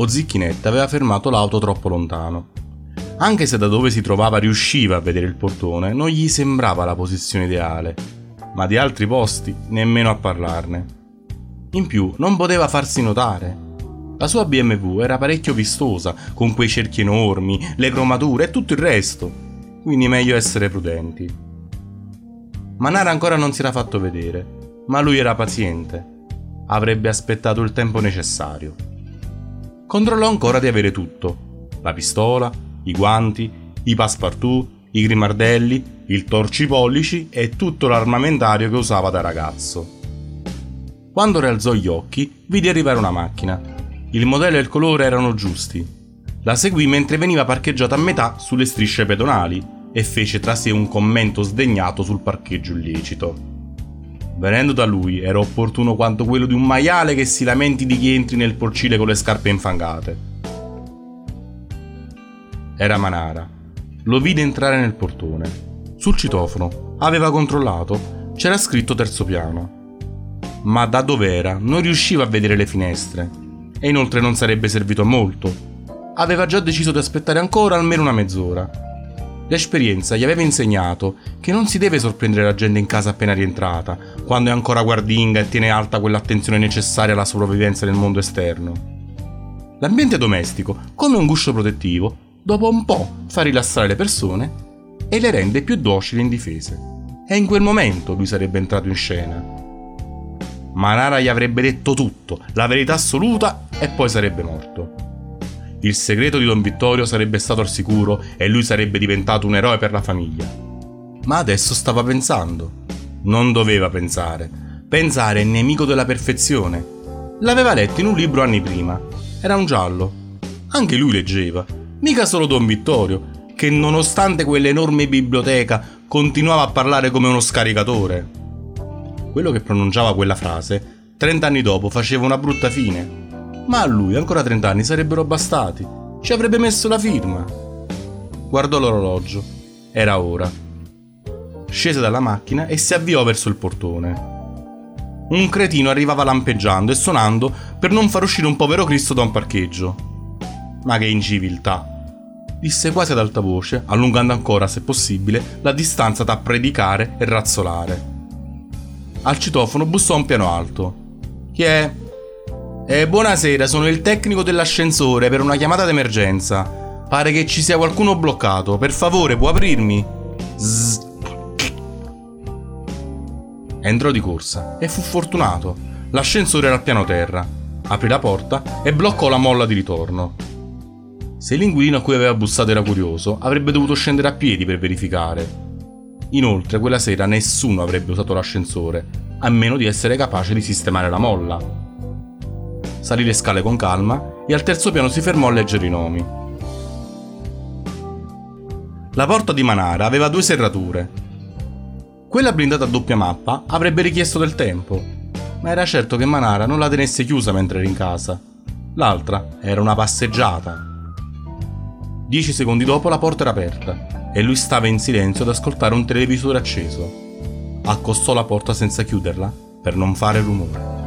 o Zicchinetta aveva fermato l'auto troppo lontano. Anche se da dove si trovava riusciva a vedere il portone, non gli sembrava la posizione ideale, ma di altri posti nemmeno a parlarne. In più, non poteva farsi notare. La sua BMW era parecchio vistosa, con quei cerchi enormi, le cromature e tutto il resto, quindi meglio essere prudenti. Manara ancora non si era fatto vedere, ma lui era paziente. Avrebbe aspettato il tempo necessario. Controllò ancora di avere tutto: la pistola, i guanti, i passepartout, i grimardelli, il torcipollici e tutto l'armamentario che usava da ragazzo. Quando rialzò gli occhi, vide arrivare una macchina. Il modello e il colore erano giusti. La seguì mentre veniva parcheggiata a metà sulle strisce pedonali e fece tra sé un commento sdegnato sul parcheggio illecito. Venendo da lui era opportuno quanto quello di un maiale che si lamenti di chi entri nel porcile con le scarpe infangate. Era Manara. Lo vide entrare nel portone. Sul citofono aveva controllato, c'era scritto terzo piano. Ma da dove era non riusciva a vedere le finestre e inoltre non sarebbe servito a molto. Aveva già deciso di aspettare ancora almeno una mezz'ora L'esperienza gli aveva insegnato che non si deve sorprendere la gente in casa appena rientrata, quando è ancora guardinga e tiene alta quell'attenzione necessaria alla sopravvivenza nel mondo esterno. L'ambiente domestico, come un guscio protettivo, dopo un po' fa rilassare le persone e le rende più docili e indifese. E in quel momento lui sarebbe entrato in scena. Manara gli avrebbe detto tutto, la verità assoluta, e poi sarebbe morto. Il segreto di Don Vittorio sarebbe stato al sicuro e lui sarebbe diventato un eroe per la famiglia. Ma adesso stava pensando. Non doveva pensare. Pensare è nemico della perfezione. L'aveva letto in un libro anni prima. Era un giallo. Anche lui leggeva. Mica solo Don Vittorio, che nonostante quell'enorme biblioteca continuava a parlare come uno scaricatore. Quello che pronunciava quella frase, trent'anni dopo faceva una brutta fine ma a lui ancora 30 anni sarebbero bastati. Ci avrebbe messo la firma. Guardò l'orologio. Era ora. Scese dalla macchina e si avviò verso il portone. Un cretino arrivava lampeggiando e suonando per non far uscire un povero Cristo da un parcheggio. Ma che inciviltà! Disse quasi ad alta voce, allungando ancora, se possibile, la distanza tra predicare e razzolare. Al citofono bussò un piano alto. Chi è? Eh, buonasera, sono il tecnico dell'ascensore per una chiamata d'emergenza. Pare che ci sia qualcuno bloccato. Per favore, può aprirmi? Zzz. Entrò di corsa e fu fortunato. L'ascensore era al piano terra. Aprì la porta e bloccò la molla di ritorno. Se l'inquilino a cui aveva bussato era curioso, avrebbe dovuto scendere a piedi per verificare. Inoltre, quella sera nessuno avrebbe usato l'ascensore, a meno di essere capace di sistemare la molla salì le scale con calma e al terzo piano si fermò a leggere i nomi. La porta di Manara aveva due serrature. Quella blindata a doppia mappa avrebbe richiesto del tempo, ma era certo che Manara non la tenesse chiusa mentre era in casa. L'altra era una passeggiata. Dieci secondi dopo la porta era aperta e lui stava in silenzio ad ascoltare un televisore acceso. Accostò la porta senza chiuderla per non fare rumore.